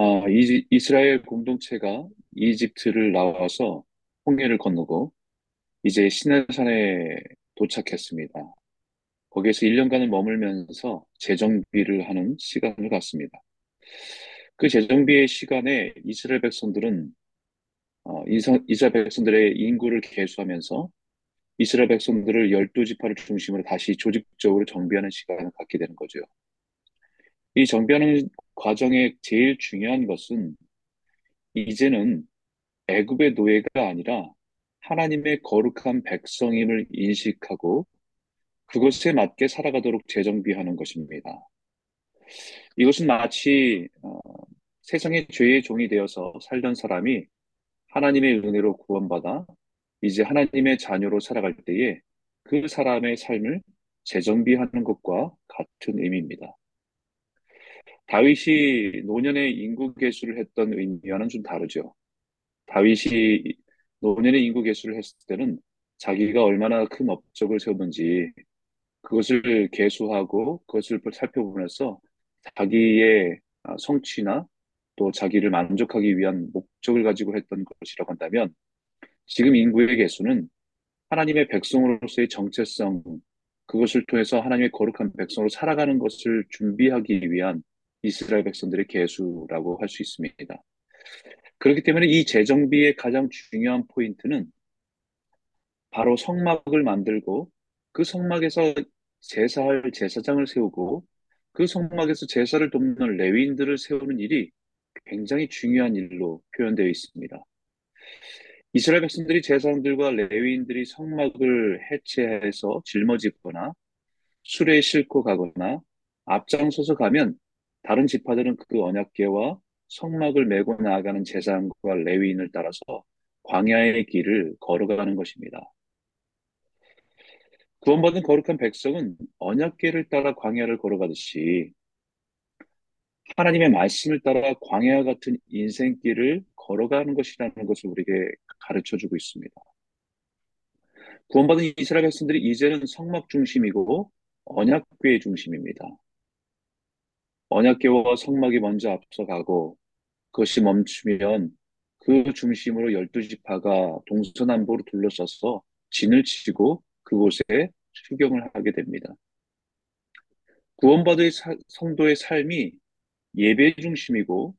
아, 이, 이스라엘 공동체가 이집트를 나와서 홍해를 건너고 이제 시내산에 도착했습니다. 거기에서 1년간을 머물면서 재정비를 하는 시간을 갖습니다. 그 재정비의 시간에 이스라엘 백성들은 어, 이스라엘 백성들의 인구를 계수하면서 이스라엘 백성들을 열두 지파를 중심으로 다시 조직적으로 정비하는 시간을 갖게 되는 거죠. 이 정비하는 과정의 제일 중요한 것은 이제는 애굽의 노예가 아니라 하나님의 거룩한 백성임을 인식하고 그것에 맞게 살아가도록 재정비하는 것입니다. 이것은 마치 어, 세상의 죄의 종이 되어서 살던 사람이 하나님의 은혜로 구원받아 이제 하나님의 자녀로 살아갈 때에 그 사람의 삶을 재정비하는 것과 같은 의미입니다. 다윗이 노년의 인구 계수를 했던 의미와는 좀 다르죠. 다윗이 노년의 인구 계수를 했을 때는 자기가 얼마나 큰 업적을 세웠는지 그것을 계수하고 그것을 살펴보면서 자기의 아, 성취나 또 자기를 만족하기 위한 목적을 가지고 했던 것이라고 한다면 지금 인구의 개수는 하나님의 백성으로서의 정체성, 그것을 통해서 하나님의 거룩한 백성으로 살아가는 것을 준비하기 위한 이스라엘 백성들의 개수라고 할 수 있습니다. 그렇기 때문에 이 재정비의 가장 중요한 포인트는 바로 성막을 만들고 그 성막에서 제사할 제사장을 세우고 그 성막에서 제사를 돕는 레위인들을 세우는 일이 굉장히 중요한 일로 표현되어 있습니다. 이스라엘 백성들이 제사장들과 레위인들이 성막을 해체해서 짊어지거나 수레에 싣고 가거나 앞장서서 가면 다른 지파들은 그 언약궤와 성막을 메고 나아가는 제사장과 레위인을 따라서 광야의 길을 걸어가는 것입니다. 구원받은 거룩한 백성은 언약궤를 따라 광야를 걸어가듯이 하나님의 말씀을 따라 광야와 같은 인생길을 걸어가는 것이라는 것을 우리에게 가르쳐 주고 있습니다. 구원받은 이스라엘 백성들이 이제는 성막 중심이고 언약궤의 중심입니다. 언약궤와 성막이 먼저 앞서가고 그것이 멈추면 그 중심으로 열두 지파가 동서남북으로 둘러서서 진을 치고 그곳에 추경을 하게 됩니다. 구원받은 성도의 삶이 예배 중심이고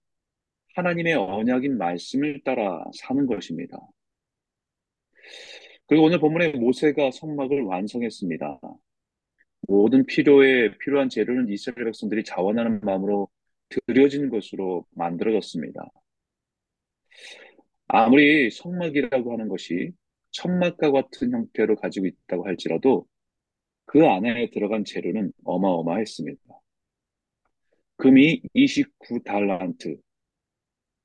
하나님의 언약인 말씀을 따라 사는 것입니다. 그리고 오늘 본문에 모세가 성막을 완성했습니다. 모든 필요에 필요한 재료는 이스라엘 백성들이 자원하는 마음으로 드려진 것으로 만들어졌습니다. 아무리 성막이라고 하는 것이 천막과 같은 형태로 가지고 있다고 할지라도 그 안에 들어간 재료는 어마어마했습니다. 금이 29달란트,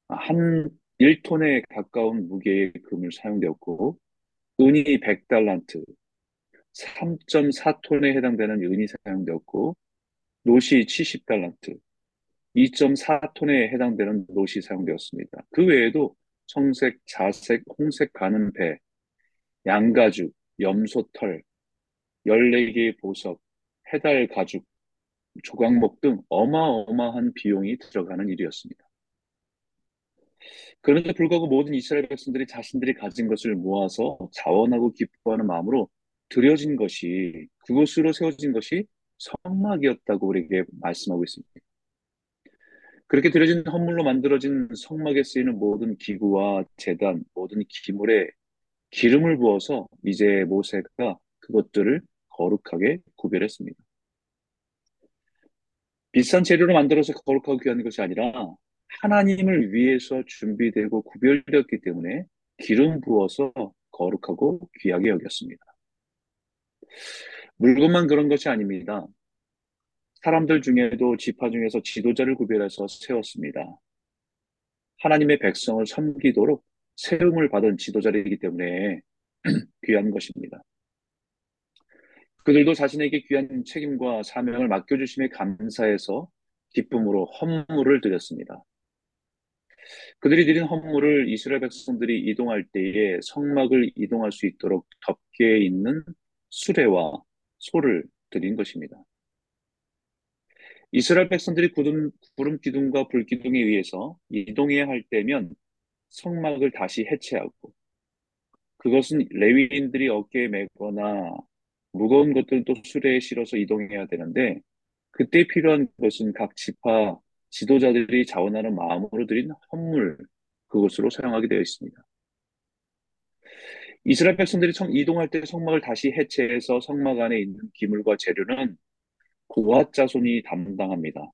한 1톤에 가까운 무게의 금을 사용되었고, 은이 100달란트, 3.4톤에 해당되는 은이 사용되었고, 노시 70달란트, 2.4톤에 해당되는 노시 사용되었습니다. 그 외에도 청색, 자색, 홍색 가는 배, 양가죽, 염소털, 14개의 보석, 해달 가죽, 조각목 등 어마어마한 비용이 들어가는 일이었습니다. 그런데 불구하고 모든 이스라엘 백성들이 자신들이 가진 것을 모아서 자원하고 기뻐하는 마음으로 드려진 것이 그곳으로 세워진 것이 성막이었다고 우리에게 말씀하고 있습니다. 그렇게 드려진 헌물로 만들어진 성막에 쓰이는 모든 기구와 재단, 모든 기물에 기름을 부어서 이제 모세가 그것들을 거룩하게 구별했습니다. 비싼 재료로 만들어서 거룩하고 귀한 것이 아니라 하나님을 위해서 준비되고 구별되었기 때문에 기름 부어서 거룩하고 귀하게 여겼습니다. 물건만 그런 것이 아닙니다. 사람들 중에도 지파 중에서 지도자를 구별해서 세웠습니다. 하나님의 백성을 섬기도록 세움을 받은 지도자이기 때문에 귀한 것입니다. 그들도 자신에게 귀한 책임과 사명을 맡겨주심에 감사해서 기쁨으로 헌물을 드렸습니다. 그들이 드린 헌물을 이스라엘 백성들이 이동할 때에 성막을 이동할 수 있도록 덮개 있는 수레와 소를 드린 것입니다. 이스라엘 백성들이 구름, 구름 기둥과 불 기둥에 의해서 이동해야 할 때면 성막을 다시 해체하고 그것은 레위인들이 어깨에 메거나 무거운 것들도 수레에 실어서 이동해야 되는데 그때 필요한 것은 각 지파 지도자들이 자원하는 마음으로 드린 헌물 그것으로 사용하게 되어 있습니다. 이스라엘 백성들이 성, 이동할 때 성막을 다시 해체해서 성막 안에 있는 기물과 재료는 고앗 자손이 담당합니다.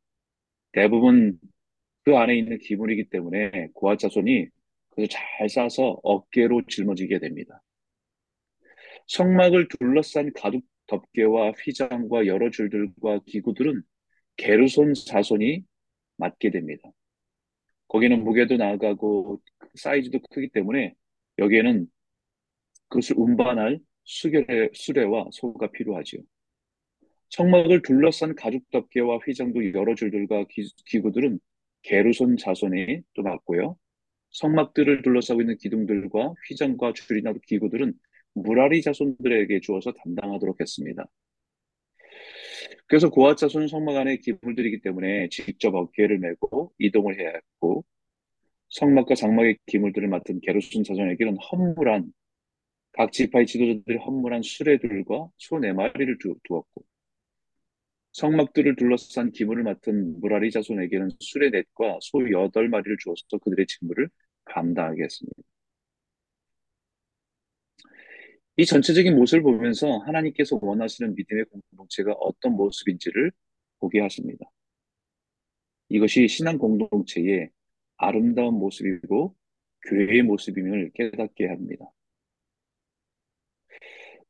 대부분 그 안에 있는 기물이기 때문에 고앗 자손이 그걸 잘 싸서 어깨로 짊어지게 됩니다. 성막을 둘러싼 가죽 덮개와 휘장과 여러 줄들과 기구들은 게르손 자손이 맡게 됩니다. 거기는 무게도 나가고 사이즈도 크기 때문에 여기에는 그것을 운반할 수레, 수레와 소가 필요하지요. 성막을 둘러싼 가죽 덮개와 휘장도 여러 줄들과 기, 구들은 게르손 자손이 또 맡고요. 성막들을 둘러싸고 있는 기둥들과 휘장과 줄이나 기구들은 무라리 자손들에게 주어서 담당하도록 했습니다. 그래서 고아 자손 성막 안에 기물들이기 때문에 직접 어깨를 메고 이동을 해야 했고 성막과 장막의 기물들을 맡은 게르손 자손에게는 헌물한 각 지파의 지도자들이 헌물한 수레들과 소 네 마리를 두었고 성막들을 둘러싼 기물을 맡은 무라리 자손에게는 수레 넷과 소 여덟 마리를 주어서 그들의 직무를 감당하게 했습니다. 이 전체적인 모습을 보면서 하나님께서 원하시는 믿음의 공동체가 어떤 모습인지를 보게 하십니다. 이것이 신앙 공동체의 아름다운 모습이고 교회의 모습임을 깨닫게 합니다.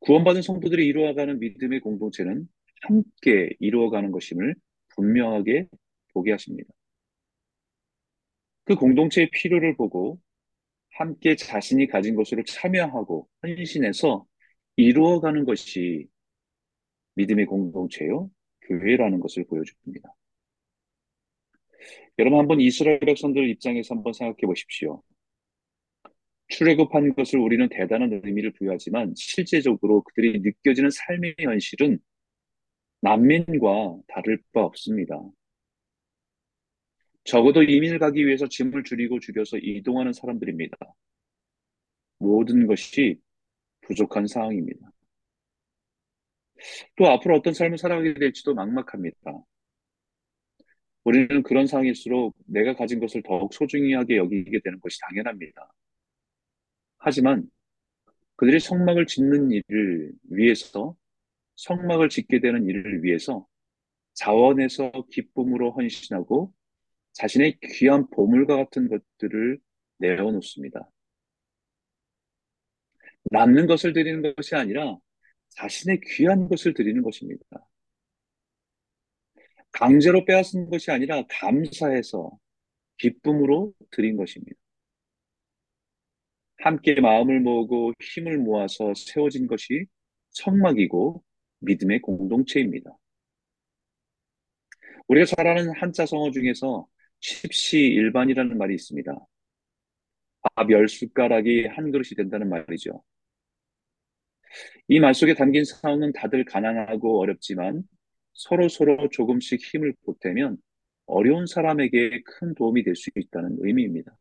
구원받은 성도들이 이루어가는 믿음의 공동체는 함께 이루어가는 것임을 분명하게 보게 하십니다. 그 공동체의 필요를 보고 함께 자신이 가진 것으로 참여하고 헌신해서 이루어가는 것이 믿음의 공동체요, 교회라는 것을 보여줍니다. 여러분 한번 이스라엘 백성들 입장에서 한번 생각해 보십시오. 출애굽한 것을 우리는 대단한 의미를 부여하지만 실제적으로 그들이 느껴지는 삶의 현실은 난민과 다를 바 없습니다. 적어도 이민을 가기 위해서 짐을 줄이고 줄여서 이동하는 사람들입니다. 모든 것이 부족한 상황입니다. 또 앞으로 어떤 삶을 살아가게 될지도 막막합니다. 우리는 그런 상황일수록 내가 가진 것을 더욱 소중하게 여기게 되는 것이 당연합니다. 하지만 그들이 성막을 짓는 일을 위해서 성막을 짓게 되는 일을 위해서 자원에서 기쁨으로 헌신하고 자신의 귀한 보물과 같은 것들을 내어놓습니다. 남는 것을 드리는 것이 아니라 자신의 귀한 것을 드리는 것입니다. 강제로 빼앗은 것이 아니라 감사해서 기쁨으로 드린 것입니다. 함께 마음을 모으고 힘을 모아서 세워진 것이 성막이고 믿음의 공동체입니다. 우리가 잘 아는 한자 성어 중에서 십시일반이라는 말이 있습니다. 밥 열 숟가락이 한 그릇이 된다는 말이죠. 이 말 속에 담긴 상황은 다들 가난하고 어렵지만 서로 서로 조금씩 힘을 보태면 어려운 사람에게 큰 도움이 될 수 있다는 의미입니다.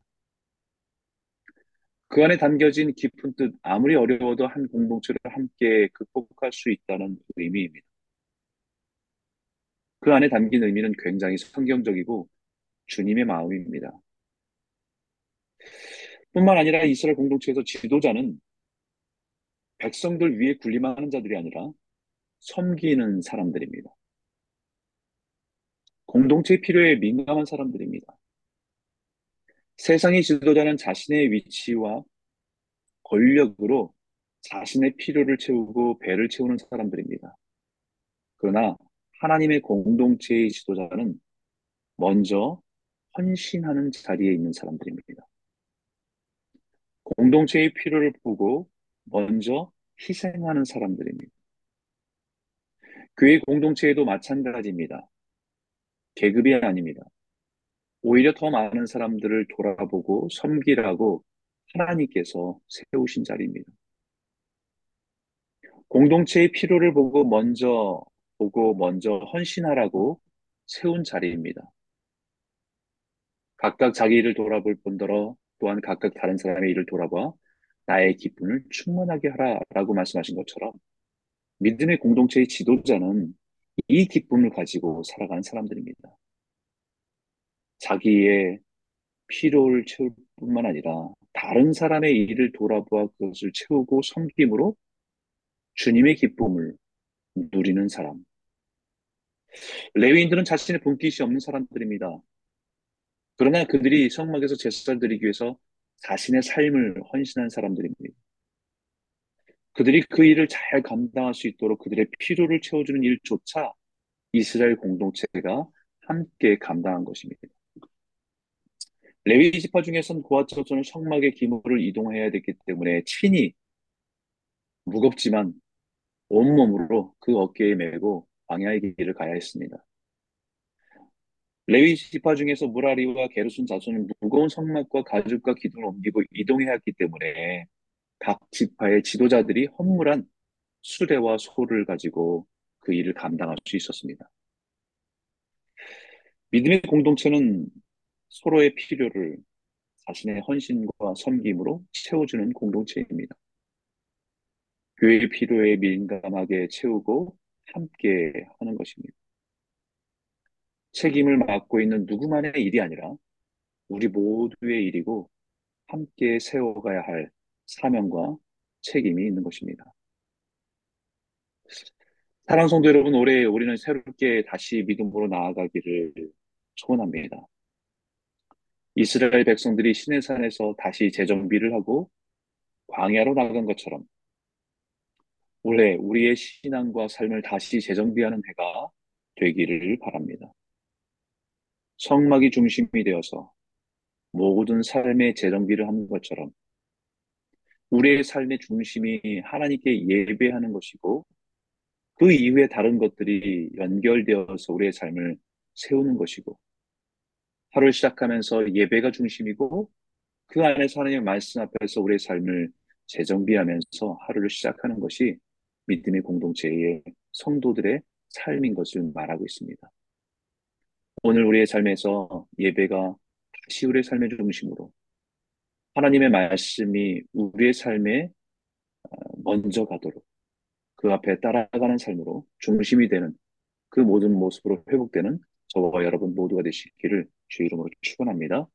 그 안에 담겨진 깊은 뜻, 아무리 어려워도 한 공동체를 함께 극복할 수 있다는 의미입니다. 그 안에 담긴 의미는 굉장히 성경적이고 주님의 마음입니다. 뿐만 아니라 이스라엘 공동체에서 지도자는 백성들 위에 군림하는 자들이 아니라 섬기는 사람들입니다. 공동체 필요에 민감한 사람들입니다. 세상의 지도자는 자신의 위치와 권력으로 자신의 필요를 채우고 배를 채우는 사람들입니다. 그러나 하나님의 공동체의 지도자는 먼저 헌신하는 자리에 있는 사람들입니다. 공동체의 필요를 보고 먼저 희생하는 사람들입니다. 교회 공동체에도 마찬가지입니다. 계급이 아닙니다. 오히려 더 많은 사람들을 돌아보고 섬기라고 하나님께서 세우신 자리입니다. 공동체의 필요를 보고 먼저 보고 먼저 헌신하라고 세운 자리입니다. 각각 자기 일을 돌아볼 뿐더러 또한 각각 다른 사람의 일을 돌아봐 나의 기쁨을 충만하게 하라라고 말씀하신 것처럼 믿음의 공동체의 지도자는 이 기쁨을 가지고 살아가는 사람들입니다. 자기의 필요를 채울 뿐만 아니라 다른 사람의 일을 돌아보아 그것을 채우고 섬김으로 주님의 기쁨을 누리는 사람. 레위인들은 자신의 본깃이 없는 사람들입니다. 그러나 그들이 성막에서 제사를 드리기 위해서 자신의 삶을 헌신한 사람들입니다. 그들이 그 일을 잘 감당할 수 있도록 그들의 필요를 채워주는 일조차 이스라엘 공동체가 함께 감당한 것입니다. 레위 지파 중에선 고아처소는 성막의 기물을 이동해야 됐기 때문에 친히 무겁지만 온몸으로 그 어깨에 메고 광야의 길을 가야 했습니다. 레위 지파 중에서 무라리와 게르손 자손은 무거운 성막과 가죽과 기둥을 옮기고 이동해야 했기 때문에 각 지파의 지도자들이 헌물한 수레와 소를 가지고 그 일을 감당할 수 있었습니다. 믿음의 공동체는 서로의 필요를 자신의 헌신과 섬김으로 채워주는 공동체입니다. 교회의 필요에 민감하게 채우고 함께 하는 것입니다. 책임을 맡고 있는 누구만의 일이 아니라 우리 모두의 일이고 함께 세워가야 할 사명과 책임이 있는 것입니다. 사랑 성도 여러분, 올해 우리는 새롭게 다시 믿음으로 나아가기를 소원합니다. 이스라엘 백성들이 시내산에서 다시 재정비를 하고 광야로 나간 것처럼 올해 우리의 신앙과 삶을 다시 재정비하는 해가 되기를 바랍니다. 성막이 중심이 되어서 모든 삶의 재정비를 하는 것처럼 우리의 삶의 중심이 하나님께 예배하는 것이고 그 이후에 다른 것들이 연결되어서 우리의 삶을 세우는 것이고 하루를 시작하면서 예배가 중심이고 그 안에서 하나님의 말씀 앞에서 우리의 삶을 재정비하면서 하루를 시작하는 것이 믿음의 공동체의 성도들의 삶인 것을 말하고 있습니다. 오늘 우리의 삶에서 예배가 다시 우리의 삶의 중심으로 하나님의 말씀이 우리의 삶에 어, 먼저 가도록 그 앞에 따라가는 삶으로 중심이 되는 그 모든 모습으로 회복되는 저와 여러분 모두가 되시기를 주 이름으로 축원합니다.